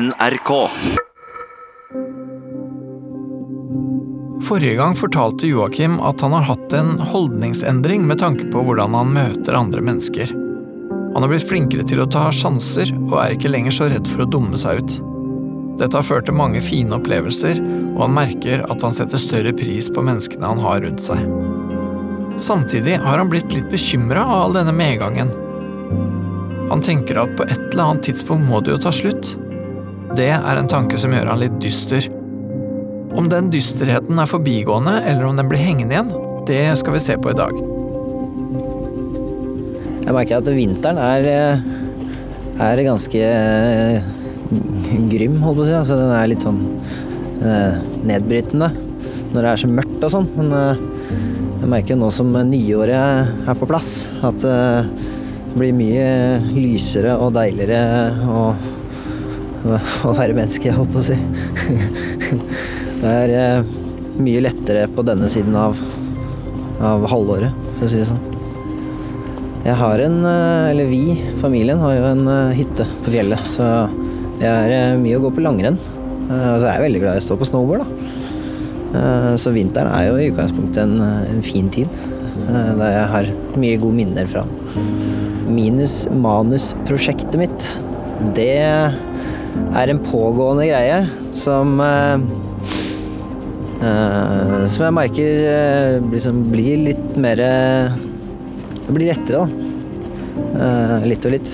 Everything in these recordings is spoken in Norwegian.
NRK. Forrige gang fortalte Joakim at han har hatt en holdningsendring med tanke på hvordan han møter andre mennesker. Han har blitt flinkere til å ta sjanser, og er ikke lenger så redd for å dumme seg ut. Dette har ført til mange fine opplevelser, og han merker at han setter større pris på menneskene han har rundt seg. Samtidig har han blitt litt bekymra av all denne medgangen. Han tenker at på et eller annet tidspunkt må det jo ta slutt. Det er en tanke som gjør han litt dyster. Om den dysterheten er forbigående, eller om den blir hengende igjen, det skal vi se på i dag. Jeg merker at vinteren er, eh, er ganske eh, grym, holdt på å si. Altså, den er litt sånn eh, nedbrytende når det er så mørkt og sånn. Men jeg merker nå som nyåret er på plass, at det blir mye lysere og deiligere å, å være menneske, holdt på å si. Det er mye lettere på denne siden av, av halvåret, for å si det sånn. Jeg har en, eller vi, familien, har jo en hytte på fjellet, så det er mye å gå på langrenn. Og så er jeg veldig glad i å stå på snowboard, da. Så vinteren er jo i utgangspunktet en, en fin tid, der jeg har mye gode minner fra. Minus manusprosjektet mitt, det er en pågående greie som som jeg merker liksom blir litt mer Det blir lettere, da. Litt og litt.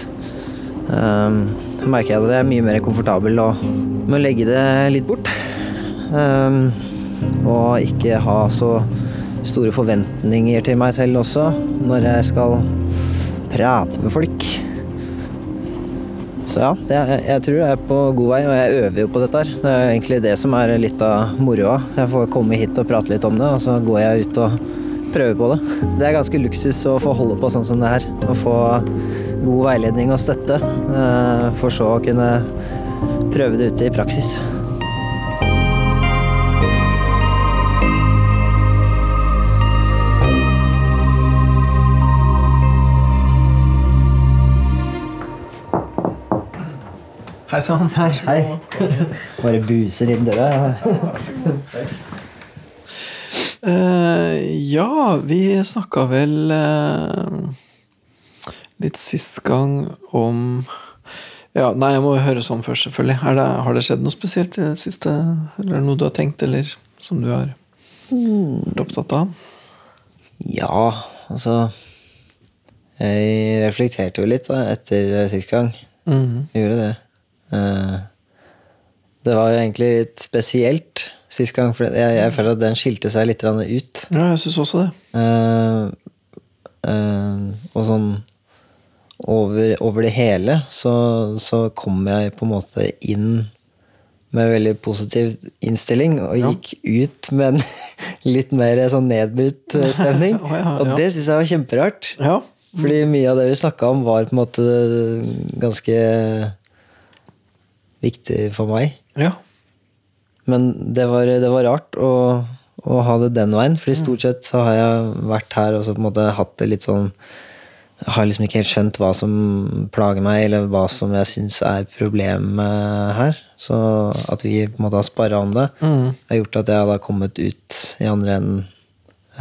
Så merker jeg at jeg er mye mer komfortabel med å legge det litt bort. Og ikke ha så store forventninger til meg selv også når jeg skal prate med folk. Så ja, jeg, jeg tror jeg er på god vei, og jeg øver jo på dette her. Det er egentlig det som er litt av moroa. Jeg får komme hit og prate litt om det, og så går jeg ut og prøver på det. Det er ganske luksus å få holde på sånn som det her. Å få god veiledning og støtte, for så å kunne prøve det ute i praksis. Hei sann. Hei, hei. Bare buser inn døra. Uh, ja, vi snakka vel uh, litt sist gang om Ja, nei, jeg må høre sånn først, selvfølgelig. Det, har det skjedd noe spesielt i det siste? Eller noe du har tenkt, eller som du har vært opptatt av? Ja, altså Jeg reflekterte jo litt da, etter sist gang. Mhm. Jeg gjorde det. Uh, det var jo egentlig litt spesielt sist gang, for jeg, jeg føler at den skilte seg litt ut. Ja, jeg syns også det. Uh, uh, og sånn over, over det hele så, så, kom jeg på en måte inn med veldig positiv innstilling, og Ja. gikk ut med en litt mer sånn nedbrutt stemning. oh, ja, Og det syns jeg var kjemperart. Ja. Fordi mye av det vi snakka om, var på en måte ganske viktig for meg. ja. Men det var, det var rart å, å ha det den veien, for i stort sett så har jeg vært her og så på en måte hatt det litt sånn har liksom ikke helt skjønt hva som plager meg, eller hva som jeg syns er problemet her. Så at vi på en måte har sparra om det, har gjort at jeg har da kommet ut i andre enden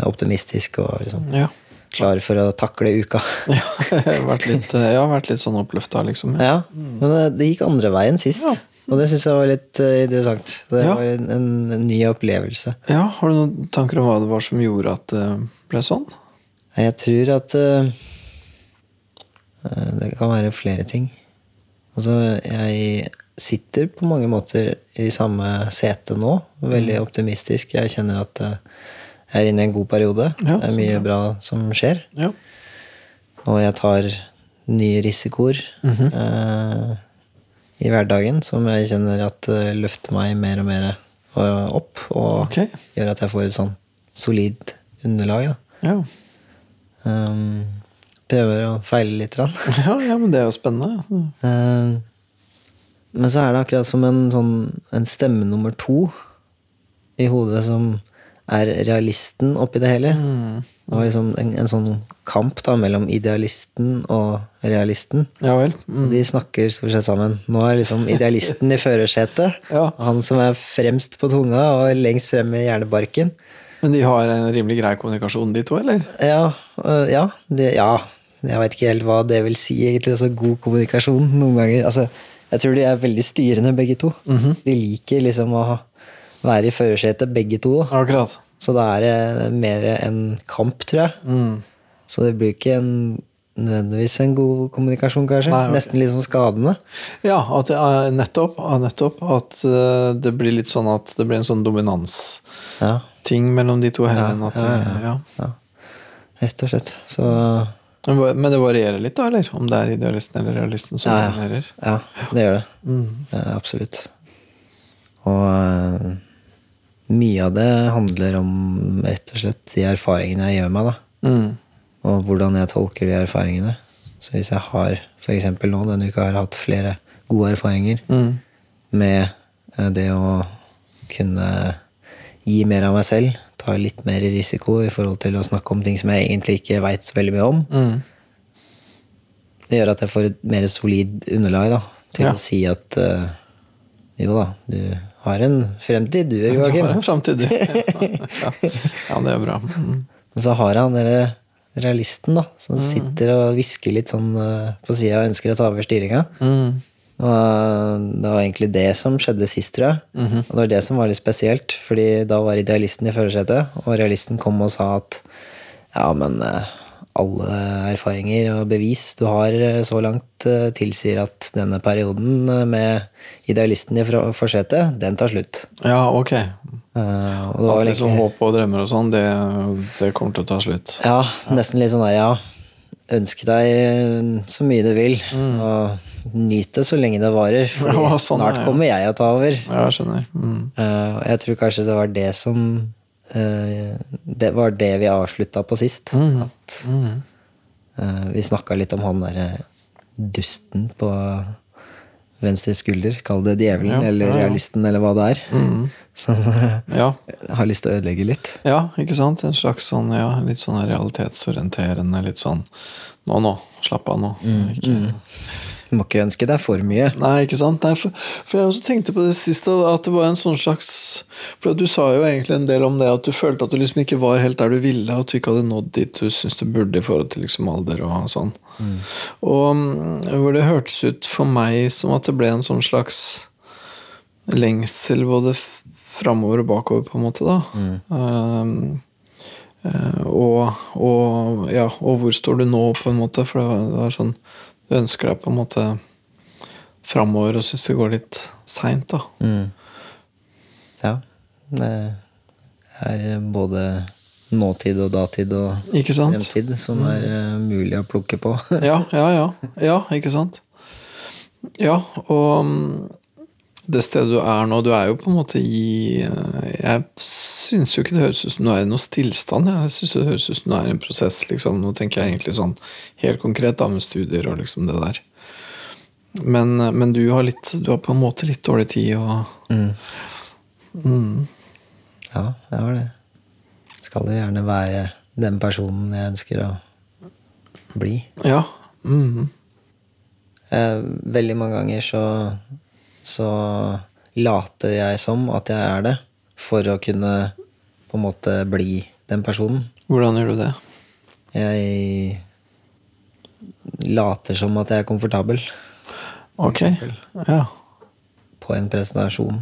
optimistisk og liksom Ja. Klar for å takle uka. Ja, jeg har vært litt, jeg har vært litt sånn oppløfta, liksom. Ja, men det, det gikk andre veien sist. Ja. Og det syns jeg var litt eh, interessant. Det Ja. var en, en, en ny opplevelse. Ja, Har du noen tanker om hva det var som gjorde at det ble sånn? Jeg tror at eh, eh, det kan være flere ting. Altså, jeg sitter på mange måter i samme sete nå. Veldig Mm. optimistisk. Jeg kjenner at eh, jeg er inne i en god periode. Ja, det er mye bra som skjer. Ja. Og jeg tar nye risikoer Mhm. eh, i hverdagen som jeg kjenner at eh, løfter meg mer og mer opp. Og okay. gjør at jeg får et sånn solid underlag. Ja. Um, prøver å feile litt. Ja, ja, men det er jo spennende. Um, men så er det akkurat som en, sånn, en stemme nummer to i hodet som er realisten oppi det hele. Det var liksom en, en sånn kamp da mellom idealisten og realisten. Ja vel. Mm. De snakker stort sett sammen. Nå er liksom idealisten i førersetet. Ja. Han som er fremst på tunga og lengst frem i hjernebarken. Men de har en rimelig grei kommunikasjon, de to, eller? Ja, øh, ja, de, ja. Jeg veit ikke helt hva det vil si, egentlig. Altså, god kommunikasjon noen ganger. Altså, jeg tror de er veldig styrende, begge to. De liker liksom å være i førersetet, begge to. Akkurat. Så da er det mer en kamp, tror jeg. Mm. Så det blir ikke en, nødvendigvis en god kommunikasjon, kanskje. Nei, okay. Nesten litt sånn skadende. Ja, at det er nettopp, nettopp at eh, det blir litt sånn at det blir en sånn dominansting Ja, mellom de to hendene. ja, ja. rett og slett. Så Men det varierer litt, da, eller? Om det er idealisten eller realisten som dominerer? ja, det gjør det. Mm. Absolutt. Og eh, mye av det handler om rett og slett de erfaringene jeg gjør meg, da. Mm. Og hvordan jeg tolker de erfaringene. Så hvis jeg har f.eks. nå denne uka har hatt flere gode erfaringer Mm. med eh, det å kunne gi mer av meg selv, ta litt mer risiko i forhold til å snakke om ting som jeg egentlig ikke veit så veldig mye om, Mm. det gjør at jeg får et mer solid underlag da, til Ja. å si at uh, jo da, du har en fremtid, du, Du Joakim. har en fremtid, du. Ja. ja, det er bra. Mm. Men så har han denne realisten da, som sitter og hvisker litt sånn eh, på sida og ønsker å ta over styringa. Mm. Og eh, det var egentlig det som skjedde sist, tror jeg. Og det var det som var litt spesielt, fordi da var idealisten i førersetet, og realisten kom og sa at ja, men eh, alle erfaringer og bevis du har eh, så langt, eh, tilsier at denne perioden eh, med idealisten i forsetet, den tar slutt. Ja, ok. Uh, og det At liksom håp og drømmer og sånn, det, det kommer til å ta slutt. Ja, nesten litt sånn der, ja. Ønske deg så mye du vil, og nyt det så lenge det varer. For Mm. Ja, sånn, snart kommer jeg å ta over. Ja, jeg skjønner. Mm. Uh, jeg tror kanskje det var det som Det var det vi avslutta på sist. Mm. At eh, vi snakka litt om han derre dusten på venstre skulder. Kall det djevelen Ja, eller ja, ja. realisten eller hva det er. Som eh, Ja. har lyst til å ødelegge litt. ja, ikke sant? En slags sånn, ja, litt sånn realitetsorienterende, litt sånn Nå, nå. Slapp av nå. Ikke, Du må ikke ønske deg for mye. Nei, ikke sant? Nei, for, for jeg også tenkte på det siste, at det var en sånn slags For du sa jo egentlig en del om det, at du følte at du liksom ikke var helt der du ville, at du ikke hadde nådd dit du syns du burde i forhold til liksom alder og sånn. Og mm, hvor det hørtes ut for meg som at det ble en sånn slags lengsel både framover og bakover, på en måte, da. Um, Uh, og, og, ja, og hvor står du nå, på en måte? For det var, det var sånn Du ønsker deg på en måte framover og syns det går litt seint, da. Mm. Ja. Det er både nåtid og datid og fremtid som er eh, mulig å plukke på. Ja, ja, ja. Ja, ikke sant? Ja, og mm, det stedet du er nå, du er jo på en måte i eh, Jeg syns jo ikke det høres ut som du er i noen stillstand. Jeg syns det høres ut som du er i en prosess, liksom. Nå tenker jeg egentlig sånn helt konkret da, med studier og liksom det der. Men, eh, men du har litt Du har på en måte litt dårlig tid og Mm. mm, Ja, jeg har det. Skal jo gjerne være den personen jeg ønsker å bli. Ja. Mm, Eh, veldig mange ganger så, så later jeg som at jeg er det, for å kunne på en måte bli den personen. hvordan gjør du det? Jeg later som at jeg er komfortabel Ok. Ja. på en presentasjon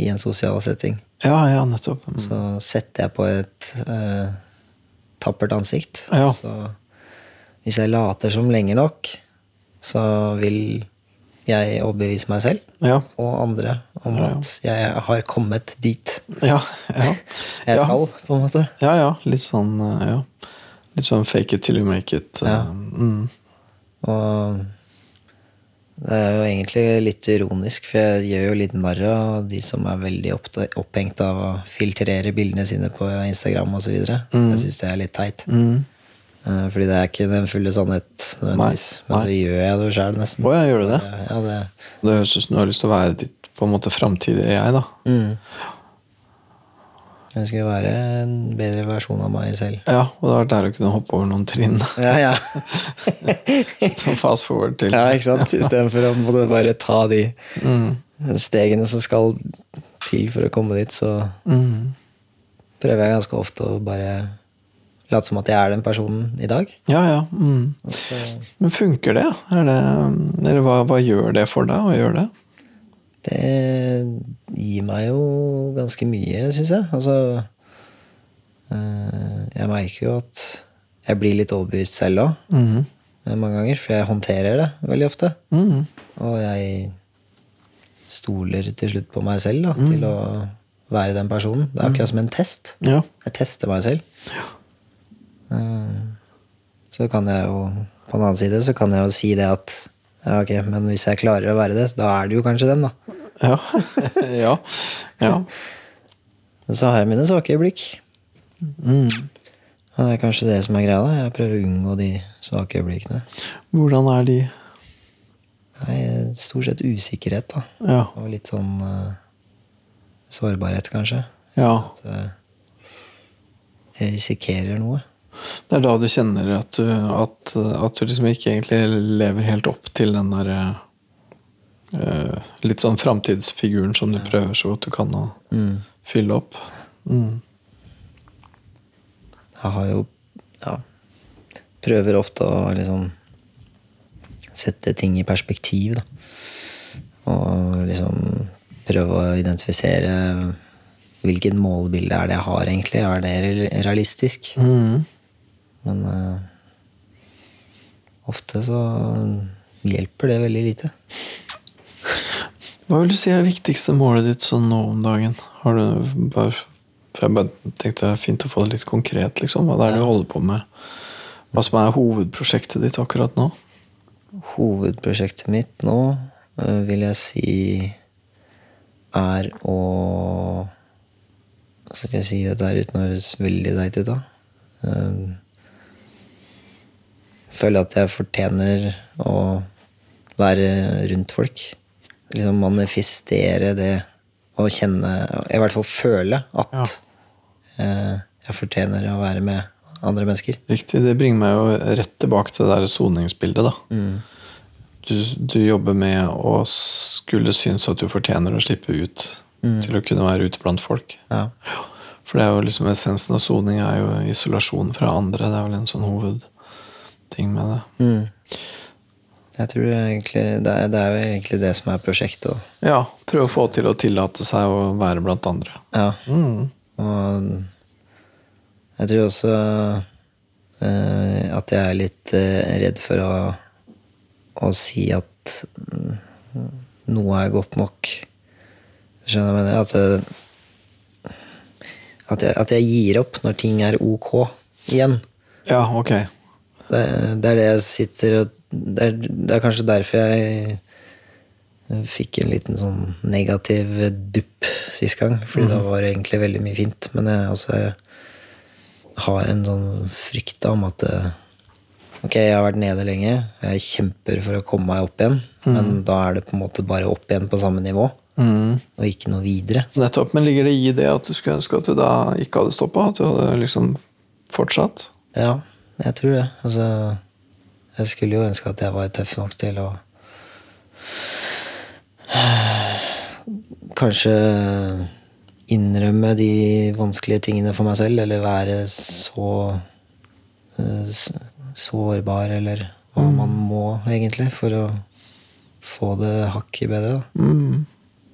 i en sosial setting. Ja, ja, nettopp. Mm. Så setter jeg på et eh, tappert ansikt. Ja. Så hvis jeg later som lenge nok, så vil jeg overbeviser meg selv Ja. og andre om Ja, ja. at jeg har kommet dit Ja, ja. jeg skal, på en måte. Ja, ja. Litt sånn eh, ja. Litt sånn fake it till you make it. eh. Mm. Og det er jo egentlig litt ironisk, for jeg gjør jo litt narr av de som er veldig opphengt av å filtrere bildene sine på Instagram osv. videre Jeg syns det er litt teit. Mm. Eh, Fordi det er ikke den fulle sannhet nødvendigvis. Men så gjør jeg det sjøl, nesten. Oh, ja, gjør du det? Ja, det, Det høres ut som du har lyst til å være ditt på en måte framtidige jeg, da. mm. Jeg skulle være en bedre versjon av meg selv. Ja, og det var deilig å kunne hoppe over noen trinn. Ja, ja. Som fast forward til. ja ikke sant? Istedenfor å måtte bare ta de Mm. stegene som skal til for å komme dit, så Mm. prøver jeg ganske ofte å bare late som at jeg er den personen i dag. Ja, ja. Mm. Så Men funker det? Det eller hva, hva gjør det for deg å gjøre det? Det gir meg jo ganske mye, syns jeg. Altså eh, Jeg merker jo at jeg blir litt overbevist selv òg, Mm. mange ganger. For jeg håndterer det veldig ofte. Mm. Og jeg stoler til slutt på meg selv da, til å være den personen. Det er akkurat som en test. Ja. Jeg tester meg selv. Eh, Så kan jeg jo På den annen side så kan jeg jo si det at ja, ok, men hvis jeg klarer å være det, da er det jo kanskje den, da. Ja. ja. ja. Men så har jeg mine svake øyeblikk. Mm. Og det er kanskje det som er greia. da. Jeg prøver å unngå de svake øyeblikkene. Hvordan er de? Nei, stort sett usikkerhet, da. Ja. Og litt sånn uh, sårbarhet, kanskje. ja. At uh, jeg risikerer noe. Det er da du kjenner at du, at, at du liksom ikke egentlig lever helt opp til den derre uh, Litt sånn framtidsfiguren som du prøver så godt du kan å Mm. fylle opp. Mm. Jeg har jo ja, prøver ofte å liksom sette ting i perspektiv, da. Og liksom prøve å identifisere hvilket målbilde er det jeg har, egentlig. Er det realistisk? Mm. Men eh, ofte så hjelper det veldig lite. Hva vil du si er det viktigste målet ditt sånn nå om dagen? Har du bare Jeg bare tenkte det er fint å få det litt konkret, liksom. Hva det er du holder på med? Hva som er hovedprosjektet ditt akkurat nå? Hovedprosjektet mitt nå eh, vil jeg si er å Hva skal jeg si dette her uten å høres veldig teit ut, da? Føler at jeg fortjener å være rundt folk. Liksom manifestere det og kjenne I hvert fall føle at Ja. eh, jeg fortjener å være med andre mennesker. Riktig. Det bringer meg jo rett tilbake til det der soningsbildet, da. Mm. Du, du jobber med å skulle synes at du fortjener å slippe ut til å kunne være ute blant folk. Ja. For det er jo liksom essensen av soning er jo isolasjon fra andre. Det er vel en sånn hovedting med det. Mm. Jeg tror egentlig det er, det er jo egentlig det som er prosjektet. Også. Ja, prøve å få til å tillate seg å være blant andre. Ja. Mm. Og jeg tror også uh, at jeg er litt uh, redd for å, å si at uh, noe er godt nok. Skjønner jeg mener? At, det, at, jeg, at jeg gir opp når ting er ok igjen. Ja, ok. Det, det er det jeg sitter og det er, det er kanskje derfor jeg fikk en liten sånn negativ dupp sist gang. Fordi da var det egentlig veldig mye fint. Men jeg også har en sånn frykt om at eh, Ok, jeg har vært nede lenge. Jeg kjemper for å komme meg opp igjen. Men da er det på en måte bare opp igjen på samme nivå, Mm. og ikke noe videre. Nettopp. Men ligger det i det at du skulle ønske at du da ikke hadde stoppa? At du hadde liksom fortsatt? Ja, jeg tror det. Altså, jeg skulle jo ønske at jeg var tøff nok til å Kanskje innrømme de vanskelige tingene for meg selv, eller være så eh, sårbar, eller hva man må, egentlig, for å få det hakket bedre. Da. Mm.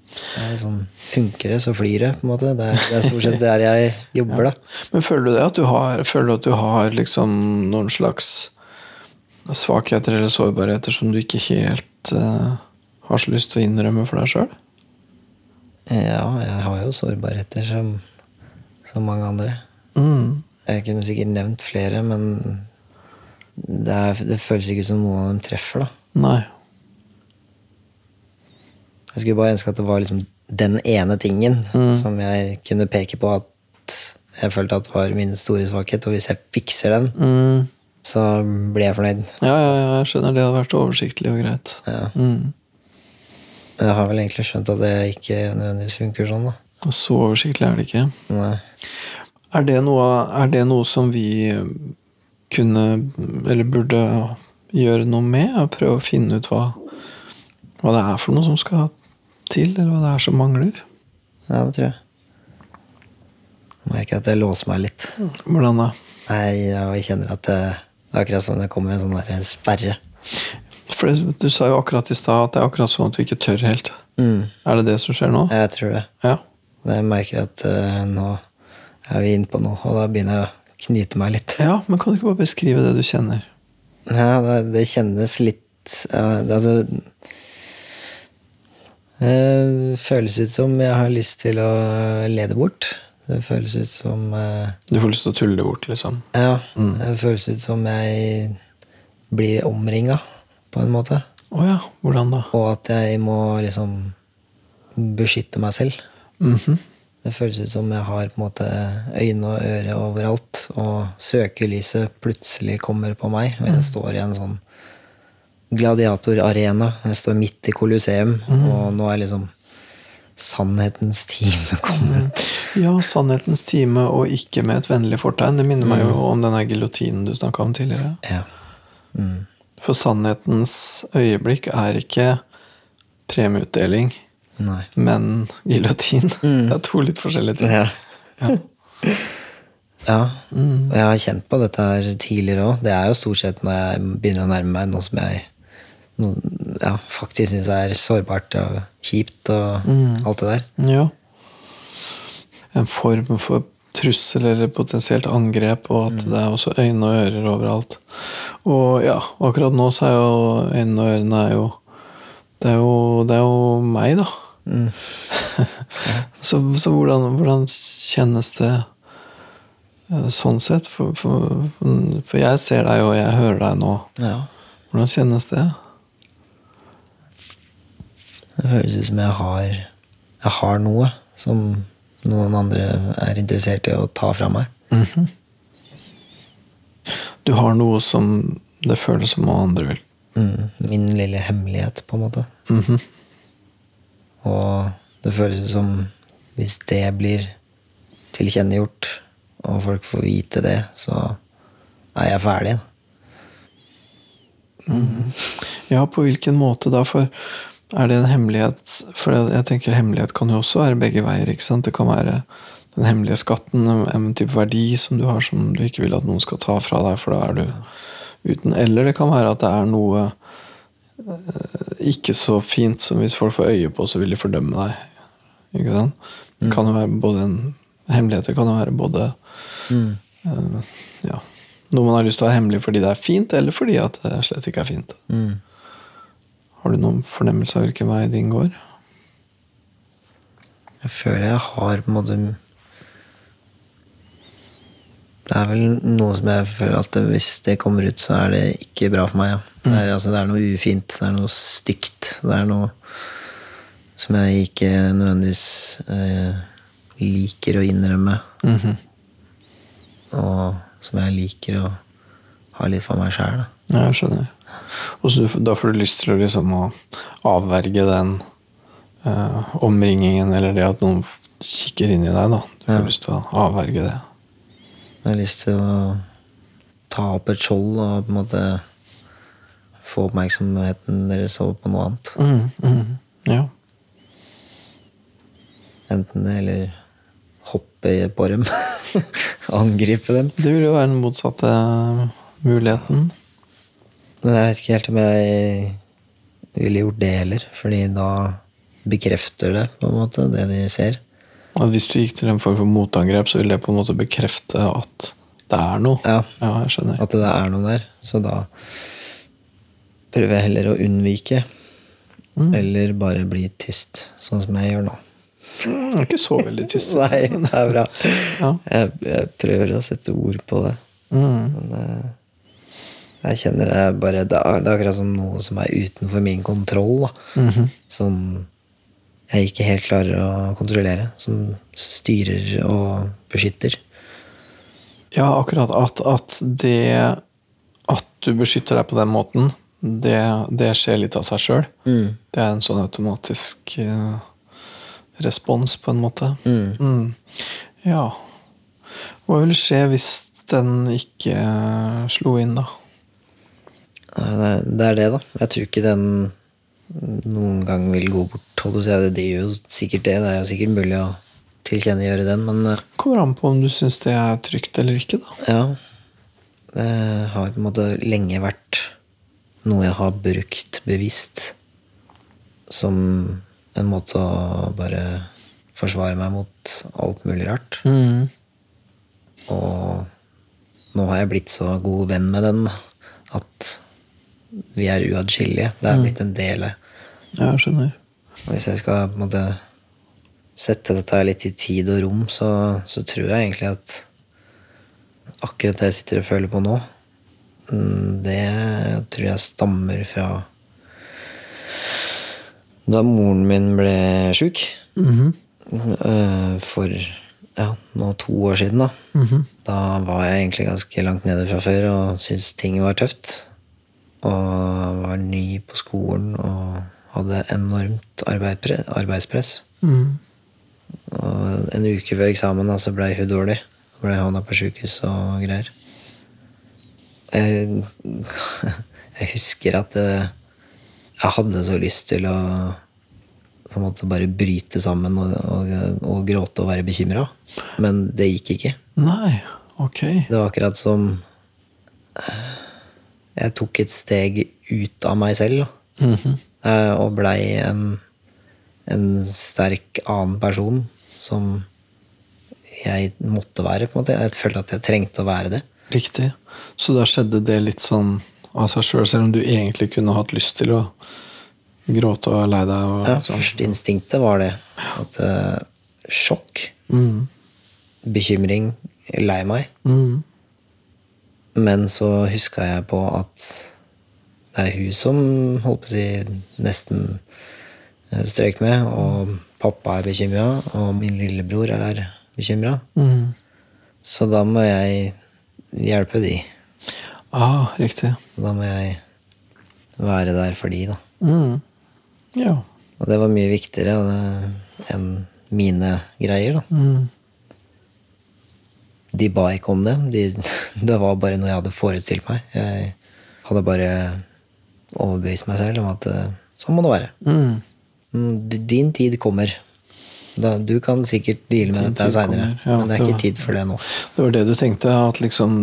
Det sånn, funker det, så flyr det, på en måte. Det er, det er stort sett der jeg jobber, da. Men føler du det at du har, føler du at du har liksom noen slags svakheter eller sårbarheter som du ikke helt uh, har så lyst til å innrømme for deg sjøl? Ja, jeg har jo sårbarheter som, som mange andre. Mm. Jeg kunne sikkert nevnt flere, men det, er, det føles ikke ut som noen av dem treffer, da. Nei. Jeg skulle bare ønske at det var liksom den ene tingen som jeg kunne peke på at jeg følte at var min store svakhet, og hvis jeg fikser den, Mm. så blir jeg fornøyd. Ja, ja, ja, jeg skjønner. Det hadde vært oversiktlig og greit. Ja. Mm. Men jeg har vel egentlig skjønt at det ikke nødvendigvis funker sånn, da. Så oversiktlig er det ikke. Nei. Er det noe, er det noe som vi kunne, eller burde gjøre noe med? Prøve å finne ut hva, hva det er for noe som skal til, eller hva det er som mangler? Ja, det tror jeg. Jeg merker at det låser meg litt. Hvordan da? Nei, jeg kjenner at det, det er akkurat som det kommer en sånn der sperre. For det, Du sa jo akkurat i stad at det er akkurat sånn at du ikke tør helt. Mm. Er det det som skjer nå? Jeg tror det. Ja. Jeg merker at eh, nå er vi inne på noe, og da begynner jeg å knyte meg litt. ja, men kan du ikke bare beskrive det du kjenner? Ja, det, det kjennes litt ja, det, altså, Det føles ut som jeg har lyst til å lede bort. Det føles ut som eh, Du får lyst til å tulle det bort, liksom? Ja, det føles ut som jeg blir omringa, på en måte. Å ja, hvordan da? Og at jeg må liksom beskytte meg selv. Mhm. Det føles ut som jeg har på en måte øyne og øre overalt, og søkelyset plutselig kommer på meg, og jeg står i en sånn gladiatorarena. Jeg står midt i Colosseum, og nå er liksom sannhetens time kommet. Ja, sannhetens time, og ikke med et vennlig fortegn. Det minner meg jo om denne giljotinen du snakka om tidligere. Ja. Mm. For sannhetens øyeblikk er ikke premieutdeling, Nei. men giljotin. Det er to litt forskjellige ting. Ja. Ja. Og jeg har kjent på dette her tidligere òg. Det er jo stort sett når jeg begynner å nærme meg noe som jeg ja, faktisk syns er sårbart og kjipt og alt det der. Ja. En form for trussel eller potensielt angrep, og at det er også øyne og ører overalt. Og ja, akkurat nå så er jo øynene og ørene er jo Det er jo, det er jo meg, da. så så hvordan, hvordan kjennes det eh, sånn sett? For, for, for jeg ser deg, og jeg hører deg nå. Ja. Hvordan kjennes det? Det føles ut som jeg har, jeg har noe som noen andre er interessert i å ta fra meg. Du har noe som det føles som noen andre vil. Mm. Min lille hemmelighet, på en måte. Mhm. Og det føles ut som hvis det blir tilkjennegjort, og folk får vite det, så er jeg ferdig. Da. Ja, på hvilken måte da? For er det en hemmelighet For jeg, tenker hemmelighet kan jo også være begge veier. ikke sant? Det kan være den hemmelige skatten, en, type verdi som du har som du ikke vil at noen skal ta fra deg, for da er du uten. Eller det kan være at det er noe eh, ikke så fint som hvis folk får øye på, så vil de fordømme deg. Ikke sant? Det kan jo være både en Hemmeligheter kan jo være både eh, ja, noe man har lyst til å ha hemmelig fordi det er fint, eller fordi at det slett ikke er fint. Mm. Har du noen fornemmelse av hvilken vei din går? Jeg føler jeg har på en måte Det er vel noe som jeg føler at det, hvis det kommer ut, så er det ikke bra for meg. Ja. Det, er, altså, det er noe ufint. Det er noe stygt. Det er noe som jeg ikke nødvendigvis eh, liker å innrømme. Og som jeg liker å ha litt for meg sjæl. Ja, jeg skjønner. Og så da får du lyst til å liksom å avverge den eh, omringingen, eller det at noen kikker inn i deg. da. Du får Ja. lyst til å avverge det. Jeg har lyst til å ta opp et skjold og på en måte få oppmerksomheten deres over på noe annet. Mm, mm, ja. Enten det eller hoppe på dem. Angripe dem. Det vil jo være den motsatte muligheten. Men jeg vet ikke helt om jeg ville gjort det heller, fordi da bekrefter det på en måte det de ser. At hvis du gikk til en form for motangrep, så ville det på en måte bekrefte at det er noe. Ja. jeg skjønner. At det er noe der. Så da prøver jeg heller å unnvike. Eller bare bli tyst, sånn som jeg gjør nå. Mm, er ikke så veldig tyst. Nei, det er bra. Ja. Jeg, jeg prøver å sette ord på det. Mm. Men eh, jeg kjenner det bare Det er akkurat som noe som er utenfor min kontroll. Da. -hmm. Som jeg ikke helt klarer å kontrollere. Som styrer og beskytter. Ja, akkurat at, at det At du beskytter deg på den måten, det, det skjer litt av seg sjøl. Mm. Det er en sånn automatisk uh, respons, på en måte. Mm. Mm. Ja. Hva vil skje hvis den ikke eh, slo inn, da? Det er- det er da. Jeg tror ikke den noen gang vil gå bort. Det gjør jo sikkert det. Det er jo sikkert mulig å tilkjennegjøre den, men eh, Kommer an på om du syns det er trygt eller ikke, da. ja. Det har på en måte lenge vært noe jeg har brukt bevisst som en måte å bare forsvare meg mot alt mulig rart. Mm. Og nå har jeg blitt så god venn med den at vi er uatskillelige. Det er blitt en del av Ja, jeg skjønner. Og Hvis jeg skal på en måte sette dette litt i tid og rom, så, så tror jeg egentlig at akkurat det jeg sitter og føler på nå, mm, det tror jeg stammer fra da moren min ble sjuk. Mm -hmm. For ja, nå to år siden, da. Mhm. Da var jeg egentlig ganske langt nede fra før og syntes ting var tøft. Og var ny på skolen og hadde enormt arbeidspress. Mm. Og en uke før eksamen altså, så blei hun dårlig. Blei havna på sjukehus og greier. Jeg, jeg husker at jeg, jeg hadde så lyst til å på en måte bare bryte sammen og, og, og gråte og være bekymra. Men det gikk ikke. Nei, ok. Det var akkurat som eh, jeg tok et steg ut av meg selv. Da. -hmm. Eh, Og blei en, en sterk annen person som jeg måtte være. på en måte. Jeg følte at jeg trengte å være det. Riktig. Så da skjedde det litt sånn av seg sjøl, selv om du egentlig kunne hatt lyst til å gråte og være lei deg? Og, Ja, sånn. Førsteinstinktet var det. At eh, sjokk, Mm. bekymring, lei meg. Mm. Men så huska jeg på at det er hun som holdt på å si nesten eh, strøk med, og pappa er bekymra, og min lillebror er bekymra. Mm. Så da må jeg hjelpe de. Ah, riktig. Da må jeg være der for de, da. Mm. Ja. Og det var mye viktigere enn mine greier, da. Mm. De ba ikke om det. De, det var bare noe jeg hadde forestilt meg. Jeg hadde bare overbevist meg selv om at eh, sånn må det være. Mm. Mm, Din tid kommer. Da, du kan sikkert deale med dette seinere, ja, men det er ikke var- tid for det nå. Det var det du tenkte? At liksom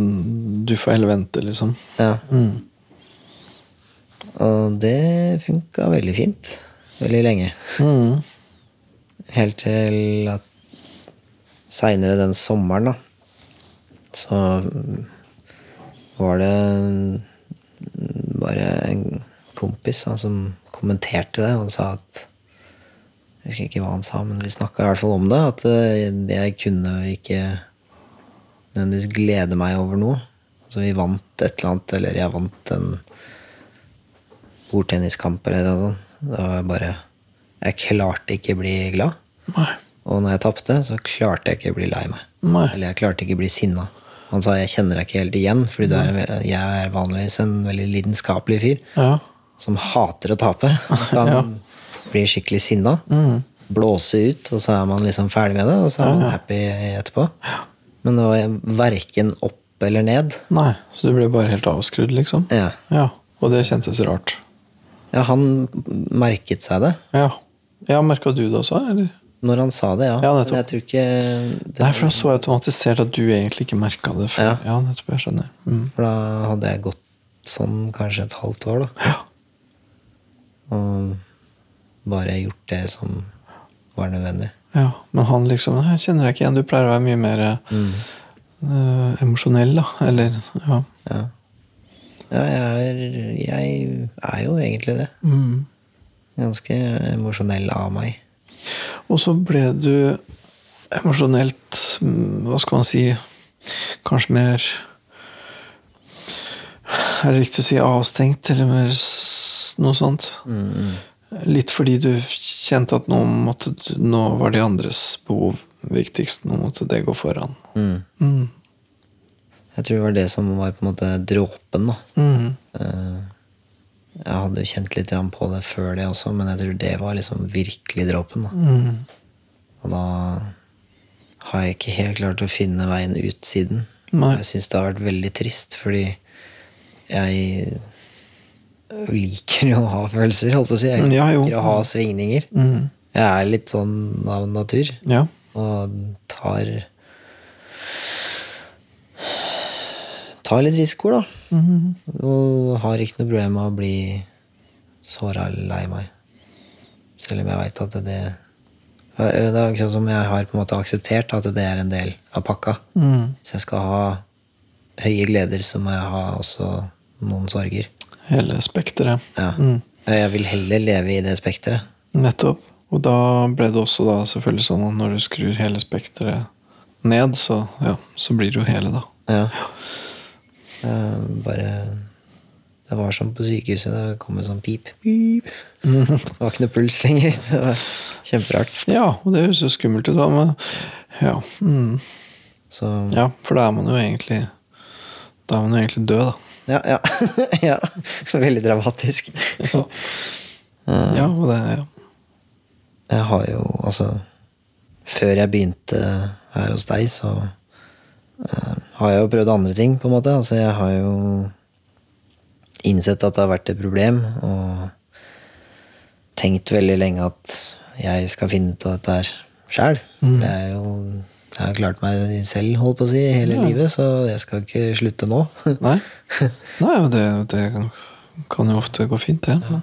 du får heller vente, liksom? Ja. Mm. Og det funka veldig fint. Veldig lenge. Mm. Helt til at seinere den sommeren, da, så var det bare en kompis da, som kommenterte det og sa at Jeg husker ikke hva han sa, men vi snakka i hvert fall om det. At eh, jeg kunne ikke nødvendigvis glede meg over noe. Altså, vi vant et eller annet, eller jeg vant en bordtenniskamp eller noe sånt. Det var bare Jeg klarte ikke bli glad. Nei. Og når jeg tapte, så klarte jeg ikke å bli lei meg. Nei. Eller jeg klarte ikke å bli sinna. Han sa jeg kjenner deg ikke helt igjen, fordi du er, jeg er vanligvis en veldig lidenskapelig fyr Ja. som hater å tape. Han Ja. blir skikkelig sinna. Mm. blåser ut, og så er man liksom ferdig med det, og så er man happy etterpå. Men det var verken opp eller ned. Nei, så du ble bare helt avskrudd, liksom? Ja. Ja. Og det kjentes rart. ja, han merket seg det. Ja. Ja, Merka du det også, eller? Når han sa det, ja. Ja, nettopp. Men jeg tror ikke det, Nei, for da så jeg automatisert at du egentlig ikke merka det For, Ja. Ja, nettopp. Jeg skjønner. Mm. For da hadde jeg gått sånn kanskje et halvt år, da. Ja. Og bare gjort det som var nødvendig. ja. Men han liksom Nei, jeg kjenner deg ikke igjen. Du pleier å være mye mer eh, emosjonell, da. Eller Ja. Ja, ja jeg, er, jeg er jo egentlig det. Mm. Ganske emosjonell av meg. Og så ble du emosjonelt mm, Hva skal man si Kanskje mer Er det riktig å si avstengt, eller mer noe sånt? Litt fordi du kjente at nå, måtte, nå var de andres behov viktigst. Nå måtte det gå foran. Mm. Mm. Jeg tror det var det som var på en måte dråpen. da. Mm. Jeg hadde jo kjent litt på det før det også, men jeg tror det var liksom virkelig dråpen. da. Mm. Og da har jeg ikke helt klart å finne veien ut siden. Nei. Jeg syns det har vært veldig trist, fordi jeg liker jo å ha følelser, holdt på å si. Jeg Ja, liker å ha svingninger. Mm. Jeg er litt sånn av natur. Ja. Og tar Tar litt risikoer, da. Mhm. Og har ikke noe problem med å bli såra eller lei meg. Selv om jeg veit at det Det er sånn som jeg har på en måte akseptert at det er en del av pakka. Mm. Så jeg skal ha høye gleder, så må jeg ha også noen sorger. Hele spekteret. Ja. Mm. Jeg vil heller leve i det spekteret. Nettopp. Og da ble det også da selvfølgelig sånn at når du skrur hele spekteret ned, så, ja, så blir det jo hele, da. Ja. Eh, bare Det var som på sykehuset. Det kom en sånn pip. pip. Det var ikke noe puls lenger. Det var kjemperart. Ja, og det høres jo skummelt ut, da, men ja. Mm. Så ja. For da er man jo egentlig Da er man jo egentlig død, da. ja, ja. ja. Veldig dramatisk. Ja, ja og det ja. Jeg har jo altså Før jeg begynte her hos deg, så eh, har jeg jo prøvd andre ting, på en måte. Altså, jeg har jo innsett at det har vært et problem, og tenkt veldig lenge at jeg skal finne ut av dette her sjæl. Jeg er jo jeg har klart meg selv, holdt på å si, hele Ja. livet, så jeg skal ikke slutte nå. Nei? Nei, det, det kan, jo ofte gå fint, det. Ja.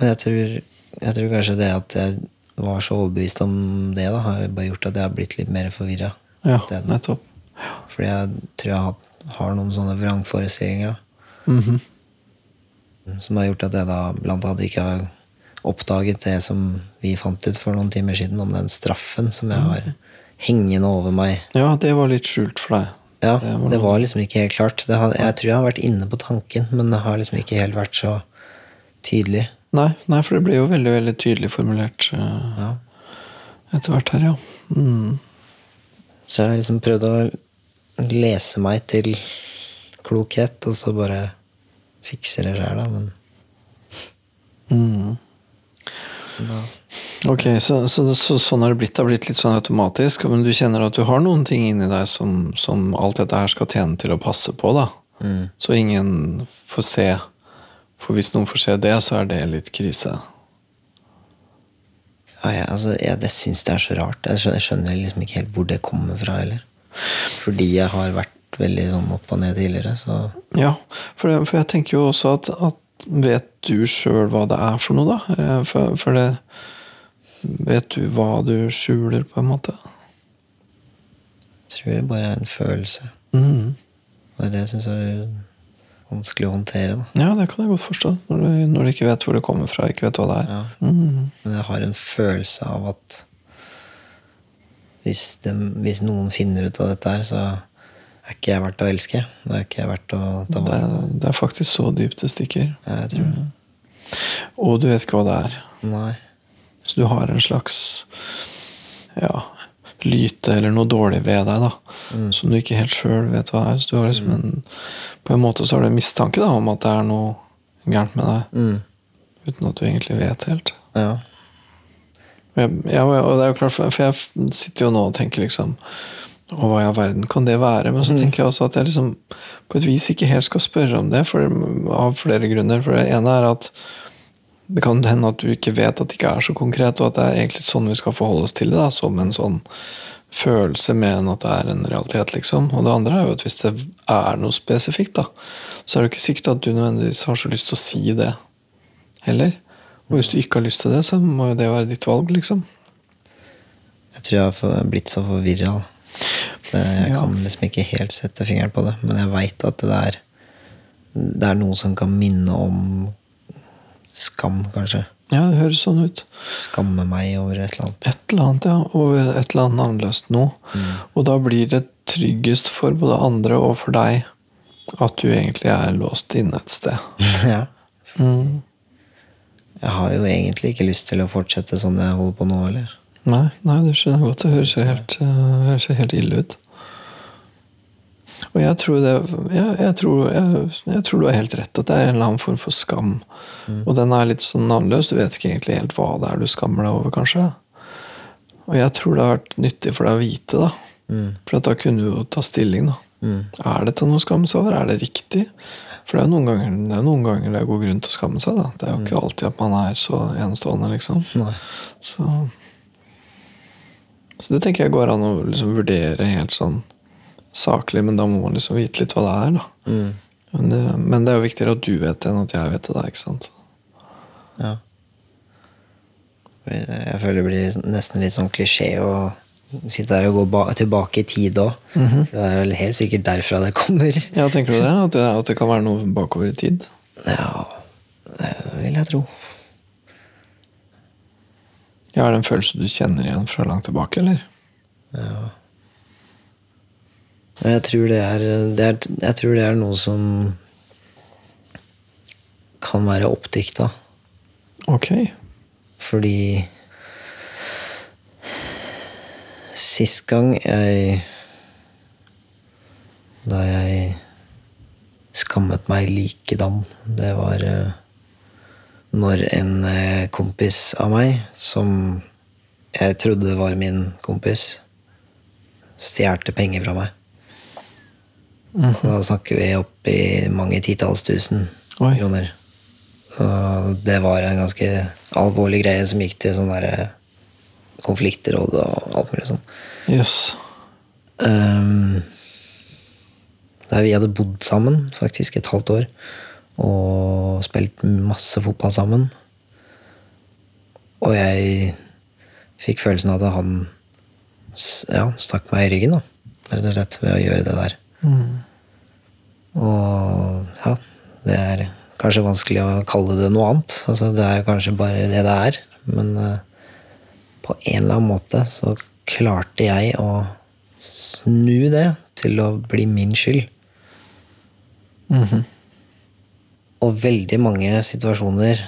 Men jeg tror, jeg tror kanskje det at jeg var så overbevist om det, da, har bare gjort at jeg har blitt litt mer forvirra. ja, nettopp. Fordi jeg tror jeg har, noen sånne vrangforestillinger mm -hmm. som har gjort at jeg da blant annet ikke har oppdaget det som vi fant ut for noen timer siden, om den straffen som jeg har hengende over meg. Ja, det var litt skjult for deg. Ja, Det var Det var liksom ikke helt klart. Det har, jeg tror jeg har vært inne på tanken, men det har liksom ikke helt vært så tydelig. Nei, nei, for det ble jo veldig veldig tydelig formulert eh, Ja. etter hvert her, ja. Mm. Så jeg har liksom prøvd å lese meg til klokhet, og så bare fikser det sjøl, da. Men Mm. da Ok, så, så, så sånn har det blitt. Det har blitt litt sånn automatisk. Men du kjenner at du har noen ting inni deg som, som alt dette her skal tjene til å passe på, da. mm. Så ingen får se. For hvis noen får se det, så er det litt krise. Ja, ja altså, ja, det syns det er så rart. Jeg skjønner, jeg skjønner liksom ikke helt hvor det kommer fra heller. Fordi jeg har vært veldig sånn opp og ned tidligere, så Ja, for, det, for jeg tenker jo også at, at Vet du sjøl hva det er for noe, da? Eh, For, for det Vet du hva du skjuler, på en måte? jeg tror det bare er en følelse. Og det syns jeg er vanskelig å håndtere. da. Ja, det kan jeg godt forstå. Når du, når du ikke vet hvor det kommer fra, ikke vet hva det er. Ja. Mm. Men jeg har en følelse av at hvis, den, hvis noen finner ut av dette her, så er ikke jeg verdt å elske. Det er ikke jeg verdt å ta Det, vare på. er- det er faktisk så dypt det stikker. Ja, jeg tror det. Og du vet ikke hva det er. Nei. Så du har en slags ja, lyte eller noe dårlig ved deg, da. Som du ikke helt sjøl vet hva er. Så du har liksom en, på en måte så har du en mistanke da, om at det er noe gærent med deg, Mm. uten at du egentlig vet helt. Ja. Ja, og det er jo klart, for for jeg sitter jo nå og tenker liksom og hva i all verden kan det være? Men så tenker jeg også at jeg liksom på et vis ikke helt skal spørre om det, for, av flere grunner. For det ene er at det kan hende at du ikke vet at det ikke er så konkret, og at det er egentlig sånn vi skal forholde oss til det, da, som en sånn følelse mer enn at det er en realitet, liksom. Og det andre er jo at hvis det er noe spesifikt, da, så er det ikke sikkert at du nødvendigvis har så lyst til å si det heller. Og hvis du ikke har lyst til det, så må jo det være ditt valg, liksom. Jeg tror jeg har blitt så forvirra. Jeg Ja. kan liksom ikke helt sette fingeren på det, men jeg veit at det er, det er noe som kan minne om skam, kanskje. Ja, det høres sånn ut. Skamme meg over et eller annet. Et eller annet, ja. Over et eller annet navnløst noe. Og da blir det tryggest for både andre og for deg at du egentlig er låst inne et sted. ja. Mm. Jeg har jo egentlig ikke lyst til å fortsette sånn jeg holder på nå, eller? Nei, nei, det skjønner godt. Det høres jo helt, eh, høres helt ille ut. Og jeg tror, det, ja, jeg, tror, jeg, jeg tror du har helt rett, at det er en eller annen form for skam. Og den er litt sånn navnløs. Du vet ikke egentlig helt hva det er du skammer deg over, kanskje. Og jeg tror det har vært nyttig for deg å vite, da. Mm. For da kunne du jo ta stilling, da. Er dette noe skam så over? Er det riktig? For det er jo noen ganger det er, noen ganger det er god grunn til å skamme seg. da. Det er jo ikke alltid at man er så enestående, liksom. Så, så det tenker jeg går an å liksom vurdere helt sånn saklig, men da må man liksom vite litt hva det er, da. Mm. Men det, men det er jo viktigere at du vet det, enn at jeg vet det, da. ikke sant? Ja. Jeg føler det blir nesten litt sånn klisjé å sitte der og gå ba tilbake i tid òg. Det er vel helt sikkert derfra det kommer. Ja, tenker du det? At det, at det kan være noe bakover i tid? Ja, det vil jeg tro. Ja, Er det en følelse du kjenner igjen fra langt tilbake, eller? Ja. Jeg tror det er, det er Jeg tror det er noe som kan være oppdikta. Ok. Fordi Sist gang jeg Da jeg skammet meg likedan, det var eh, når en eh, kompis av meg, som jeg trodde var min kompis, stjal penger fra meg. Og Da snakker vi opp i mange titalls tusen Oi. kroner. Og det var en ganske alvorlig greie som gikk til sånn derre konfliktråd og alt mulig sånn. Yes. Um, der vi hadde bodd sammen faktisk et halvt år og spilt masse fotball sammen. Og jeg fikk følelsen av at han ja, stakk meg i ryggen, da. Rett og slett ved å gjøre det der. Og ja, det er kanskje vanskelig å kalle det noe annet. Altså, det er kanskje bare det det er. Men eh, på en eller annen måte så klarte jeg å snu det til å bli min skyld. Og veldig mange situasjoner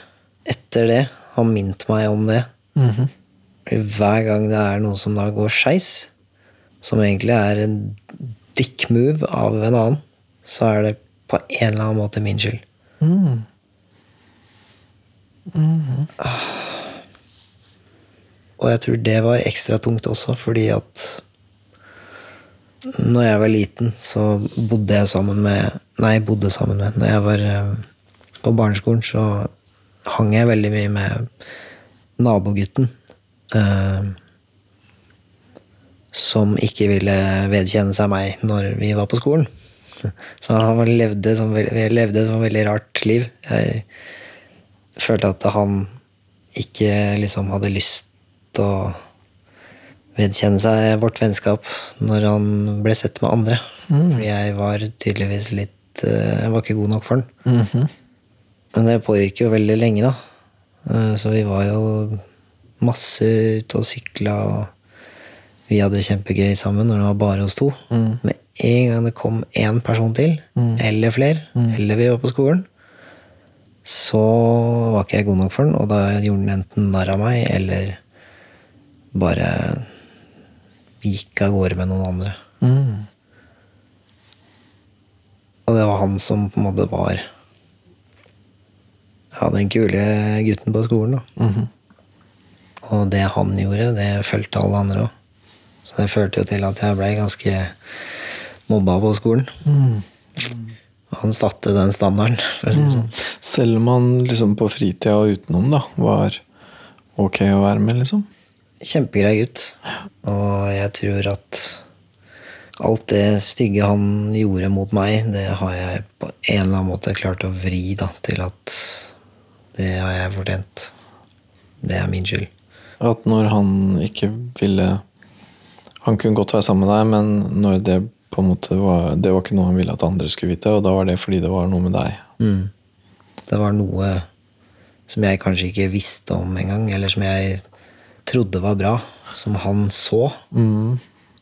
etter det har minnet meg om det. Hver gang det er noe som da går skeis, som egentlig er en dick move av en annen, så er det på en eller annen måte min skyld. Og jeg tror det var ekstra tungt også, fordi at når jeg var liten, så bodde jeg sammen med Nei, bodde sammen med Når jeg var eh, på barneskolen, så hang jeg veldig mye med nabogutten. eh, som ikke ville vedkjenne seg meg når vi var på skolen. Så han levde som, levde som et veldig rart liv. Jeg følte at han ikke liksom hadde lyst å vedkjenne seg vårt vennskap når han ble sett med andre. for jeg var tydeligvis litt eh, Jeg var ikke god nok for han. Men det pågikk jo veldig lenge, da. Eh, Så vi var jo masse ute og sykla, og vi hadde det kjempegøy sammen når det var bare oss to. Med en gang det kom én person til, eller flere, eller vi var på skolen, så var ikke jeg god nok for den, og da gjorde den enten narr av meg, eller bare gikk av gårde med noen andre. Og det var han som på en måte var ja, den kule gutten på skolen. da. Og det han gjorde, det fulgte alle andre òg. Så det førte jo til at jeg ble ganske mobba på skolen. Mm. Han satte den standarden, for å si det sånn. Selv om han liksom på fritida og utenom da, var ok å være med, liksom? Kjempegrei gutt. Og jeg tror at alt det stygge han gjorde mot meg, det har jeg på en eller annen måte klart å vri da, til at det har jeg fortjent. Det er min skyld. At når han ikke ville Han kunne godt være sammen med deg, men når det på en måte var Det var ikke noe han ville at andre skulle vite, og da var det fordi det var noe med deg. Mm. Det var noe som jeg kanskje ikke visste om engang, eller som jeg trodde var bra, som han så,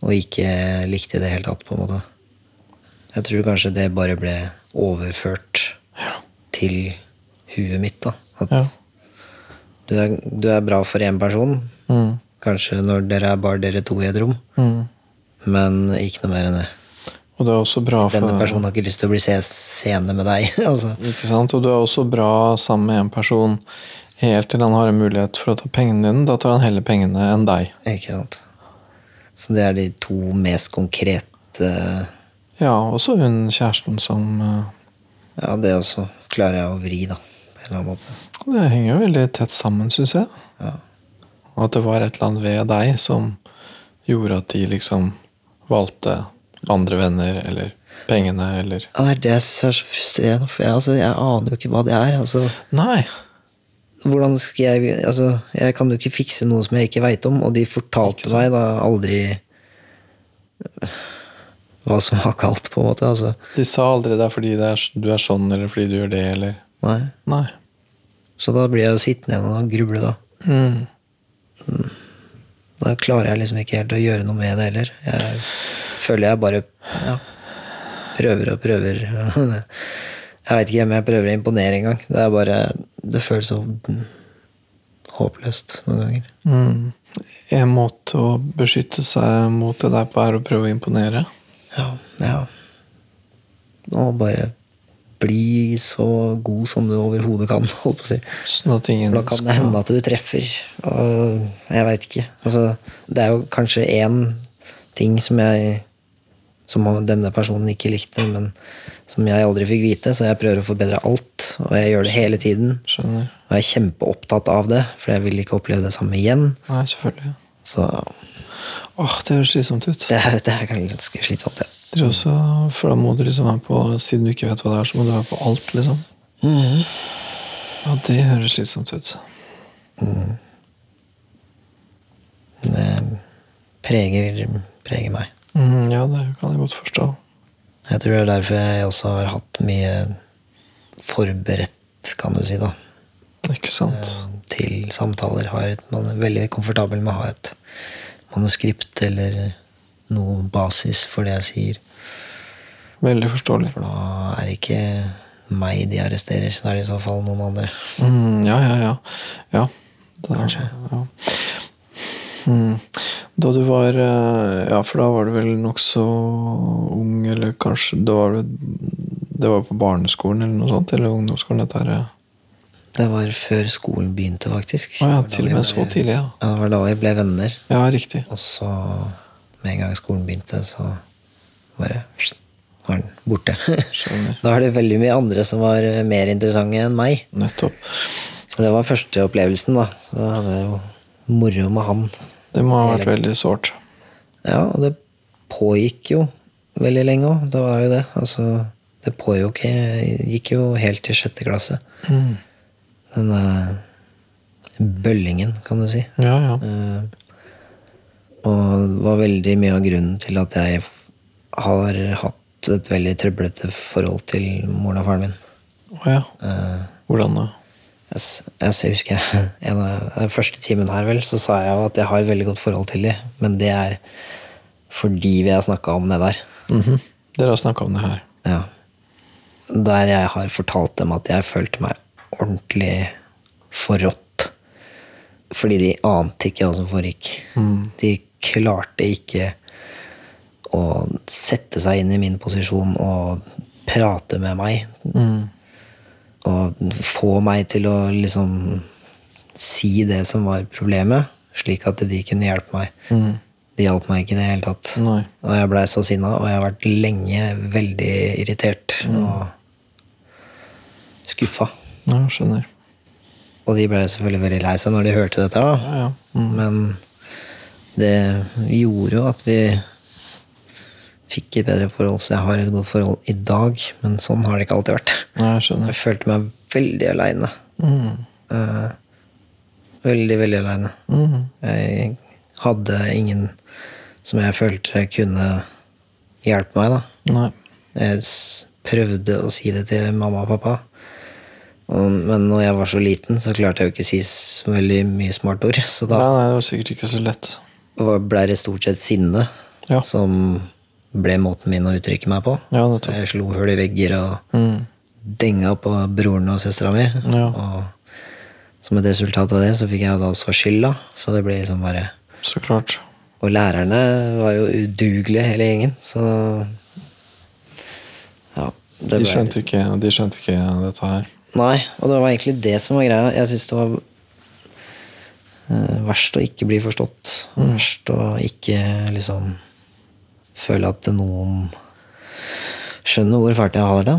og ikke likte i det hele tatt, på en måte. Jeg tror kanskje det bare ble overført til huet mitt, da. At Ja. du, er, du er bra for én person, kanskje når dere er bare dere to i et rom, men ikke noe mer enn det. Og det er også bra for Denne personen har ikke lyst til å bli se seende med deg. altså. Ikke sant? Og du er også bra sammen med en person helt til han har en mulighet for å ta pengene dine. Da tar han heller pengene enn deg. Ikke sant. Så det er de to mest konkrete Ja, også hun kjæresten som eh, Ja, det også klarer jeg å vri, da. På en eller annen måte. Det henger jo veldig tett sammen, syns jeg. Ja. Og at det var et eller annet ved deg som gjorde at de liksom valgte andre venner eller pengene eller Nei, det er det som er så frustrerende, for jeg, altså, jeg aner jo ikke hva det er. Altså, Nei! hvordan skal jeg Altså, jeg kan jo ikke fikse noe som jeg ikke veit om, og de fortalte meg da aldri hva som var galt, på en måte. Altså. De sa aldri det er fordi det er, du er sånn, eller fordi du gjør det, eller Nei. Nei. Så da blir jeg jo sittende igjen og gruble, da. Mm. Da klarer jeg liksom ikke helt å gjøre noe med det heller. Jeg føler jeg bare ja, prøver og prøver. Jeg veit ikke om jeg prøver å imponere engang. Det er bare Det føles så håpløst noen ganger. Mm. En måte å beskytte seg mot det der på er å prøve å imponere. Ja, ja. Og bare bli så god som du overhodet kan, holdt på å si. Sånn at ingen da kan det hende at du treffer. Og jeg veit ikke. Altså, det er jo kanskje én ting som jeg Som denne personen ikke likte, men som jeg aldri fikk vite, så jeg prøver å forbedre alt. Og jeg gjør det hele tiden. Skjønner. Og jeg er kjempeopptatt av det, for jeg vil ikke oppleve det samme igjen. Nei, selvfølgelig. Så Åh, det høres slitsomt ut. det er, det er ganske slitsomt, ja. Det er også, for da må du liksom være på Siden du ikke vet hva det er, så må du være på alt, liksom. Ja, det høres slitsomt ut. Det preger, preger meg. Mm, ja, det kan jeg godt forstå. Jeg tror det er derfor jeg også har hatt mye forberedt, kan du si, da. Ikke sant? Til samtaler. Har et, man er veldig komfortabel med å ha et manuskript eller noe basis for det jeg sier. Veldig forståelig. For da er det ikke meg de arresterer, da er det i så fall noen andre. Mm, ja, ja, ja. ja. Da, Kanskje. Ja. Mm. Da du var eh, Ja, for da var du vel nokså ung, eller kanskje da var du, Det var på barneskolen eller noe sånt? Eller ungdomsskolen? Dette her. Det var før skolen begynte, faktisk. Å ja, Det til og med så tidlig, ja. Ja, det var da vi ble venner. Ja, riktig. Og så, med en gang skolen begynte, så bare var den borte. Da var det veldig mye andre som var eh, mer interessante enn meg. Nettopp. Så det var første opplevelsen, da. Så da hadde jo moro med han. Det må ha vært veldig sårt. Ja, og det pågikk jo veldig lenge òg. Det var jo det. Altså, det pågikk gikk jo helt til sjette klasse. Mm. Den eh, bøllingen, kan du si. Ja, ja. Eh, og det var veldig mye av grunnen til at jeg har hatt et veldig trøblete forhold til moren og faren min. Å ja. Eh, Hvordan da? Jeg, husker en av den første timen her, vel, så sa jeg jo at jeg har et veldig godt forhold til dem, men det er fordi vi har snakka om det der. Mhm. Dere har snakka om det her. Ja. Der jeg har fortalt dem at jeg følte meg ordentlig forrådt. Fordi de ante ikke hva som foregikk. De klarte ikke å sette seg inn i min posisjon og prate med meg. Mm. Og få meg til å liksom si det som var problemet, slik at de kunne hjelpe meg. Mm. De hjalp meg ikke i det hele tatt. Nei. Og jeg blei så sinna, og jeg har vært lenge veldig irritert og skuffa. Ja, skjønner. Og de ble selvfølgelig veldig lei seg når de hørte dette. da. Ja, ja. Mm. Men det gjorde jo at vi fikk et bedre forhold, så jeg har et godt forhold i dag. Men sånn har det ikke alltid vært. Jeg. Jeg følte meg veldig aleine. Mm. Eh, veldig, veldig aleine. Mm. Jeg hadde ingen som jeg følte kunne hjelpe meg, da. Nei. Jeg prøvde å si det til mamma og pappa. Men når jeg var så liten, så klarte jeg jo ikke å si så veldig mye smart ord. Så da Nei, nei, det var sikkert ikke så lett. blei ble det stort sett sinne Ja. som ble måten min å uttrykke meg på. Ja, så jeg slo hull i vegger og Mm. denga på broren og søstera mi. Ja. Og som et resultat av det så fikk jeg da også skylda. Så det ble liksom bare Så klart. Og lærerne var jo udugelige, hele gjengen. Så det De skjønte ikke, de skjønte ikke dette her. Nei, og det var egentlig det som var greia. Jeg syns det var eh, verst å ikke bli forstått. Verst å ikke liksom føle at noen skjønner hvor fælt jeg har det.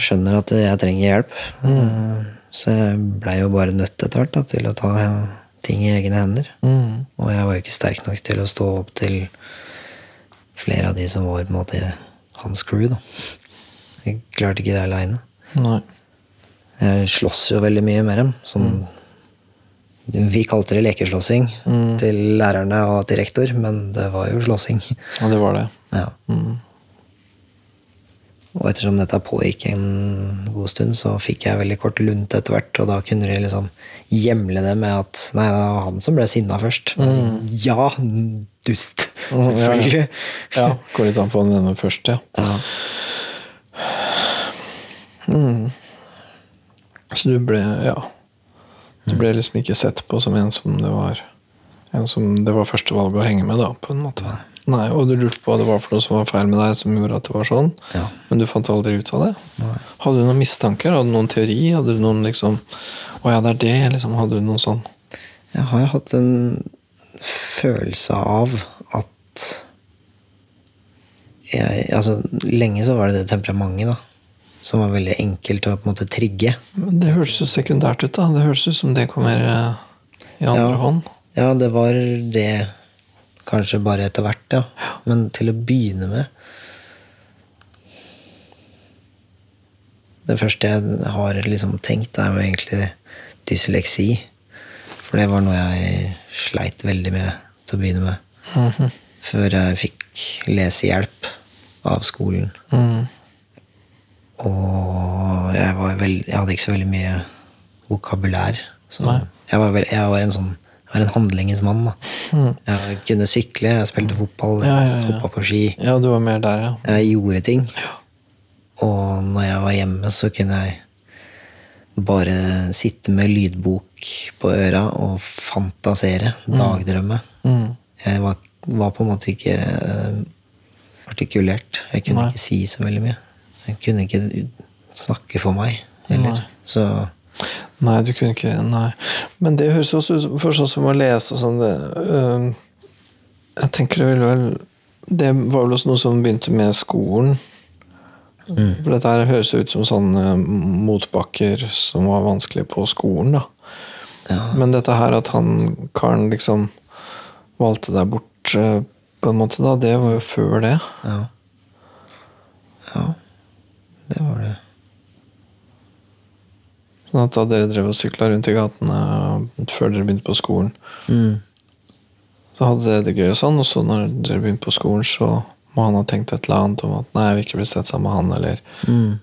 Skjønner at jeg trenger hjelp. Eh, Så jeg blei jo bare nødt etter hvert da, til å ta ting i egne hender. Mm. Og jeg var jo ikke sterk nok til å stå opp til flere av de som var på en måte hans crew. da. Jeg klarte ikke det aleine. Jeg slåss jo veldig mye med dem. Som Vi kalte det lekeslåssing til lærerne og til rektor, men det var jo slåssing. Ja, det var det. Ja. Og ettersom dette pågikk en god stund, så fikk jeg veldig kort lunt etter hvert, og da kunne de liksom hjemle det med at Nei, det var han som ble sinna først. Ja, dust! Selvfølgelig. Ja, Går litt an på denne først, ja. Ja. Så du ble ja. Du ble liksom ikke sett på som en som det var En som det var første valget å henge med, da, på en måte. Nei, Og du lurte på hva det var for noe som var feil med deg, som gjorde at det var sånn. Ja. Men du fant aldri ut av det. Hadde du noen mistanker? Hadde du noen teori? Hadde du noen liksom Å ja, det er det, liksom. Hadde du noe sånn Jeg har hatt en følelse av at jeg, altså, Lenge så var det det temperamentet, da. Som var veldig enkelt å på en måte trigge. Det høres jo sekundært ut, da. Det høres ut som det kommer eh, i andre Ja. hånd. Ja, det var det kanskje bare etter hvert, ja. Men til å begynne med Det første jeg har liksom tenkt, er jo egentlig dysleksi. For det var noe jeg sleit veldig med til å begynne med. Før jeg fikk lesehjelp av skolen. Mm. Og jeg, var veld, jeg hadde ikke så veldig mye vokabulær. Så jeg, var veld, jeg var en sånn jeg var en handlingens mann. da. Jeg kunne sykle, jeg spilte fotball, Ja, ja, ja. hoppa på ski. Ja, du var mer der, ja. Jeg gjorde ting. Og når jeg var hjemme, så kunne jeg bare sitte med lydbok på øra og fantasere. Dagdrømme. Mm. Jeg var, var på en måte ikke eh, artikulert. Jeg kunne Nei. ikke si så veldig mye. Jeg kunne ikke snakke for meg heller. Nei. Så Nei, du kunne ikke Nei. Men det høres også ut for sånn som å lese og sånn det, øh, Jeg tenker det ville vel Det var vel også noe som begynte med skolen. For dette her høres ut som sånne motbakker som var vanskelig på skolen, da. ja, Men dette her at han karen liksom valgte deg bort øh, på en måte, da, det var jo før det. ja. Ja, det var det. Sånn at da dere drev og sykla rundt i gatene før dere begynte på skolen, Mm. Så hadde dere det gøy og sånn, og så når dere begynte på skolen, så må han ha tenkt et eller annet om at nei, jeg vil ikke bli sett sammen med han, eller Mm.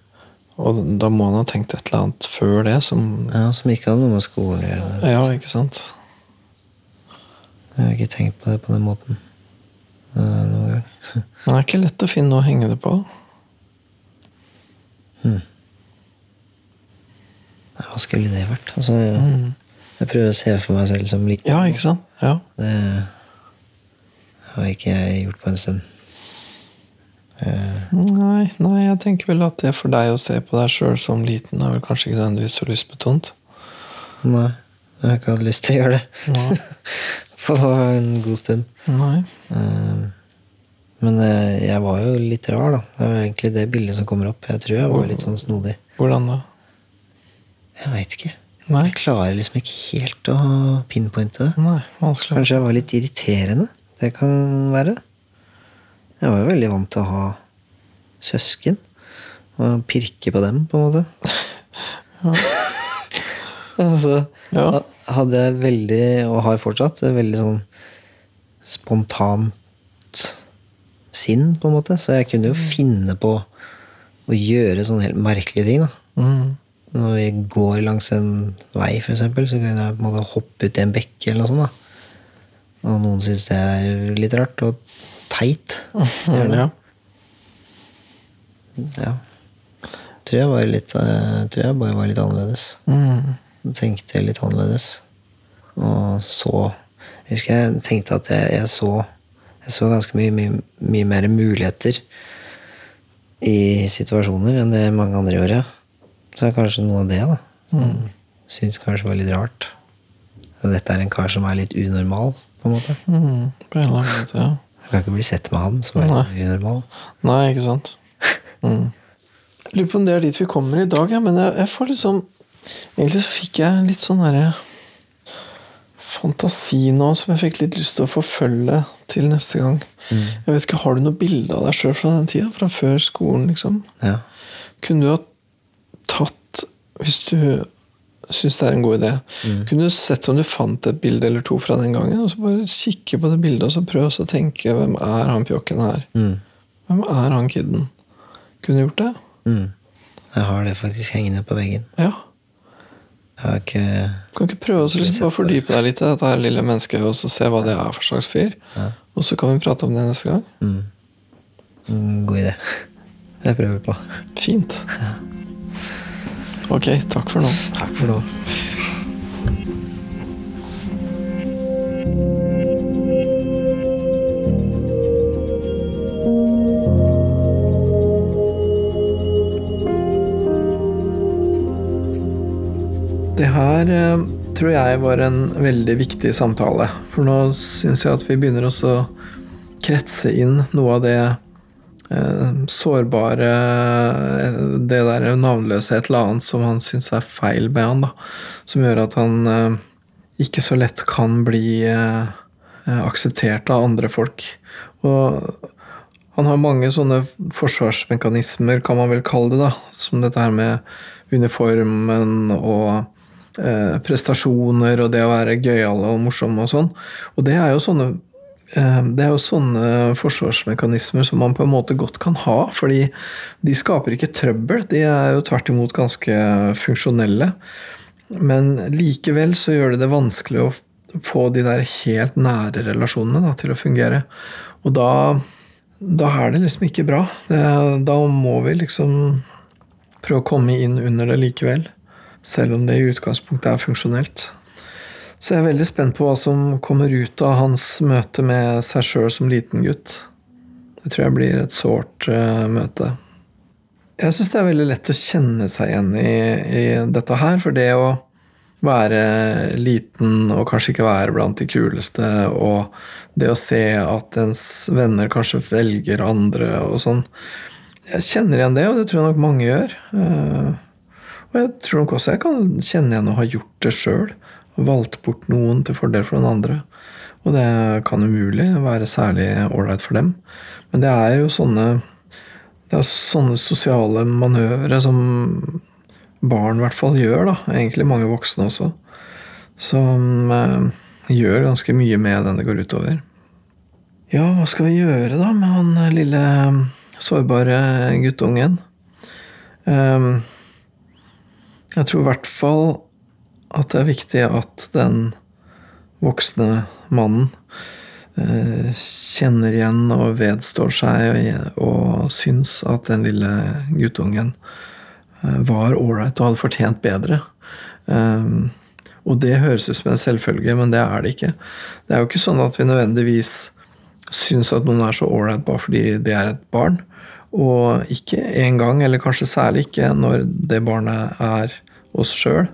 Og da må han ha tenkt et eller annet før det, som Ja, som ikke hadde noe med skolen å gjøre. Ja, ikke sant? Jeg har ikke tenkt på det på den måten eh, noen gang. Det er ikke lett å finne noe å henge det på. Nei, Hva skulle det vært? Altså, jeg, jeg prøver å se for meg selv som liten. Ja, ikke sant? Ja. Det har ikke jeg gjort på en stund. Nei, nei, jeg tenker vel at det for deg å se på deg sjøl som liten er vel kanskje ikke nødvendigvis så lystbetont. Nei, jeg har ikke hatt lyst til å gjøre det. På en god stund. Nei. Eh, Men eh, jeg var jo litt rar, da. Det var egentlig det bildet som kommer opp. Jeg tror jeg var litt sånn snodig. Hvordan da? Jeg veit ikke. Nei. Jeg klarer liksom ikke helt å pinpointe det. Nei, vanskelig. Kanskje jeg var litt irriterende. Det kan være. Jeg var jo veldig vant til å ha søsken. Og pirke på dem, på en måte. altså, Ja. ha- hadde jeg veldig, og har fortsatt, veldig sånn spontant sinn, på en måte. Så jeg kunne jo finne på å gjøre sånne helt merkelige ting. da. Mm. Når vi går langs en vei, eksempel, så kan jeg på en måte hoppe ut i en bekke eller noe sånt. da. Og noen syns det er litt rart og teit. Ja. Ja. Tror jeg var litt eh, Tror jeg bare var litt annerledes. Mm. Tenkte litt annerledes. Og så Jeg husker jeg tenkte at jeg, jeg så Jeg så ganske mye, mye, mye mer muligheter i situasjoner enn det mange andre gjorde. Så er det kanskje noe av det, da. Mm. Syns kanskje var litt rart. At dette er en kar som er litt unormal, på en måte. Mm. På en eller annen måte, ja. Jeg kan ikke bli sett med han som er Nei. unormal. Nei, ikke sant. Mm. Lurer på om det er dit vi kommer i dag, ja, men jeg, jeg får liksom Egentlig så fikk jeg litt sånn derre fantasi nå som jeg fikk litt lyst til å forfølge til neste gang. Jeg vet ikke, Har du noe bilde av deg sjøl fra den tida? Fra før skolen, liksom? Ja. Kunne du ha tatt Hvis du syns det er en god idé, kunne du sett om du fant et bilde eller to fra den gangen, og så bare kikke på det bildet og så prøve å tenke hvem er han pjokken her? Mm. Hvem er han kiden? Kunne du gjort det? Mm. Jeg har det faktisk hengende på veggen. Ja. Har ikke Kan ikke prøve oss liksom bare fordype deg litt i dette her lille mennesket og så se hva det er for slags fyr? Ja. Og så kan vi prate om det neste gang. mm. Mm, God idé. Det prøver vi på. Fint. Ok, takk for nå. Takk for nå. Her eh, tror jeg var en veldig viktig samtale. For nå syns jeg at vi begynner også å kretse inn noe av det eh, sårbare eh, Det der navnløse et eller annet som han syns er feil med han. da. Som gjør at han eh, ikke så lett kan bli eh, eh, akseptert av andre folk. Og han har mange sånne forsvarsmekanismer, kan man vel kalle det. da, Som dette her med uniformen og eh, prestasjoner og det å være gøyale og morsomme og sånn. Og det er jo sånne eh, det er jo sånne forsvarsmekanismer som man på en måte godt kan ha, fordi de skaper ikke trøbbel. De er jo tvert imot ganske funksjonelle. Men likevel så gjør det det vanskelig å få de der helt nære relasjonene da, til å fungere. Og da, da er det liksom ikke bra. Da må vi liksom prøve å komme inn under det likevel. Selv om det i utgangspunktet er funksjonelt. Så jeg er veldig spent på hva som kommer ut av hans møte med seg sjøl som liten gutt. Det tror jeg blir et sårt uh, møte. Jeg syns det er veldig lett å kjenne seg igjen i, i dette her, for det å være liten og kanskje ikke være blant de kuleste, og det å se at ens venner kanskje velger andre og sånn Jeg kjenner igjen det, og det tror jeg nok mange gjør. Eh, Og jeg tror nok også jeg kan kjenne igjen å ha gjort det sjøl. Valgt bort noen til fordel for den andre. Og det kan umulig være særlig ålreit for dem. Men det er jo sånne det er sånne sosiale manøvre som barn i hvert fall gjør, da. Egentlig mange voksne også. Som eh, gjør ganske mye med den det går utover. Ja, hva skal vi gjøre da med han eh, lille sårbare guttungen? Eh, jeg tror i hvert fall at det er viktig at den voksne mannen eh, kjenner igjen og vedstår seg og, syns at den lille guttungen eh, var ålreit og hadde fortjent bedre. Um, og det høres ut som en selvfølge, men det er det ikke. Det er jo ikke sånn at vi nødvendigvis syns at noen er så ålreit bare fordi det er et barn. Og ikke engang, eller kanskje særlig ikke, når det barnet er oss sjøl.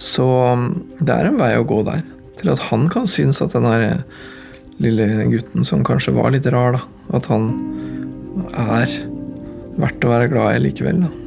Så um, det er en vei å gå der. Til at han kan synes at den her lille gutten som kanskje var litt rar, da, at han er verdt å være glad i likevel. da.